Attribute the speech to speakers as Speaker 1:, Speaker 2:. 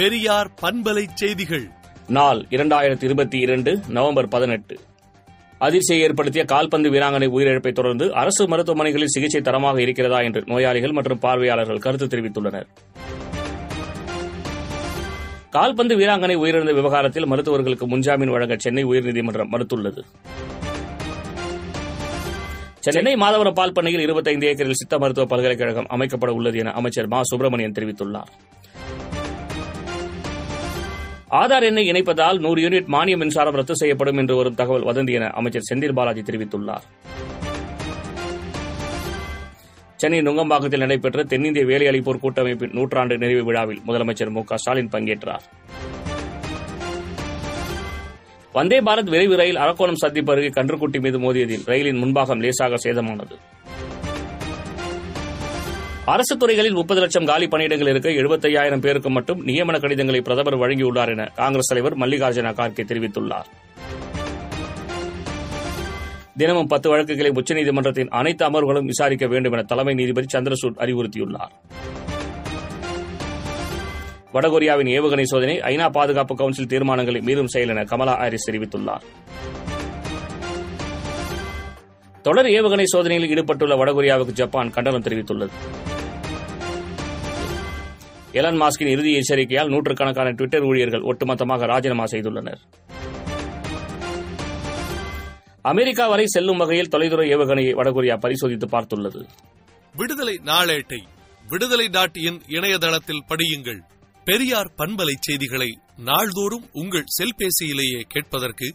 Speaker 1: பெரியார் பண்பலை செய்திகள்.
Speaker 2: நாள் இரண்டாயிரத்தி இருபத்தி இரண்டு நவம்பர் பதினெட்டு. அதிர்ச்சியை ஏற்படுத்திய கால்பந்து வீராங்கனை உயிரிழப்பை தொடர்ந்து அரசு மருத்துவமனைகளில் சிகிச்சை தரமாக இருக்கிறதா என்று நோயாளிகள் மற்றும் பார்வையாளர்கள் கருத்து தெரிவித்துள்ளனர். கால்பந்து வீராங்கனை உயிரிழந்த விவகாரத்தில் மருத்துவர்களுக்கு முன்ஜாமீன் வழங்க சென்னை உயர்நீதிமன்றம் மறுத்துள்ளது. சென்னை மாதவரம் பால் பண்ணையில் இருபத்தைந்து ஏக்கரில் சித்த மருத்துவ பல்கலைக்கழகம் அமைக்கப்பட உள்ளது என அமைச்சர் மா. சுப்பிரமணியன் தெரிவித்துள்ளார். ஆதார் எண்ணை இணைப்பதால் நூறு யூனிட் மானிய மின்சாரம் ரத்து செய்யப்படும் என்று வரும் தகவல் வதந்தி என அமைச்சர் செந்தில் பாலாஜி தெரிவித்துள்ளார். சென்னை நுங்கம்பாக்கத்தில் நடைபெற்ற தென்னிந்திய வேலையளிப்போர் கூட்டமைப்பின் நூற்றாண்டு நிறைவு விழாவில் முதலமைச்சர் மு க ஸ்டாலின் பங்கேற்றார். வந்தே பாரத் விரைவு ரயில் அரக்கோணம் சந்திப்பு அருகே கன்றுக்குட்டி மீது மோதியதில் ரயிலின் முன்பாகம் லேசாக சேதமானது. அரசு துறைகளில் முப்பது லட்சம் காலி பணியிடங்கள் இருக்க எழுபத்தையாயிரம் பேருக்கு மட்டும் நியமன கடிதங்களை பிரதமர் வழங்கியுள்ளார் என காங்கிரஸ் தலைவர் மல்லிகார்ஜுன கார்கே தெரிவித்துள்ளார். தினமும் பத்து வழக்குகளை உச்சநீதிமன்றத்தின் அனைத்து அமர்வுகளும் விசாரிக்க வேண்டும் என தலைமை நீதிபதி சந்திரசூட் அறிவுறுத்தியுள்ளார். வடகொரியாவின் ஏவுகணை சோதனை ஐநா பாதுகாப்பு கவுன்சில் தீர்மானங்களை மீறும் செயல் என கமலா ஹாரிஸ் தெரிவித்துள்ளார். தொடர் ஏவுகணை சோதனையில் ஈடுபட்டுள்ள வடகொரியாவுக்கு ஜப்பான் கண்டனம் தெரிவித்துள்ளது. எலன் மாஸ்கின் இறுதி எச்சரிக்கையால் நூற்றுக்கணக்கான டுவிட்டர் ஊழியர்கள் ஒட்டுமொத்தமாக ராஜினாமா செய்துள்ளனர். அமெரிக்கா வரை செல்லும் வகையில் தொலைதூர ஏவுகணையை வடகொரியா பரிசோதித்து பார்த்துள்ளது.
Speaker 1: விடுதலை நாளேட்டை விடுதலை டாட் இன் இணையதளத்தில் படியுங்கள். பெரியார் பண்பலை செய்திகளை நாள்தோறும் உங்கள் செல்பேசியிலேயே கேட்பதற்கு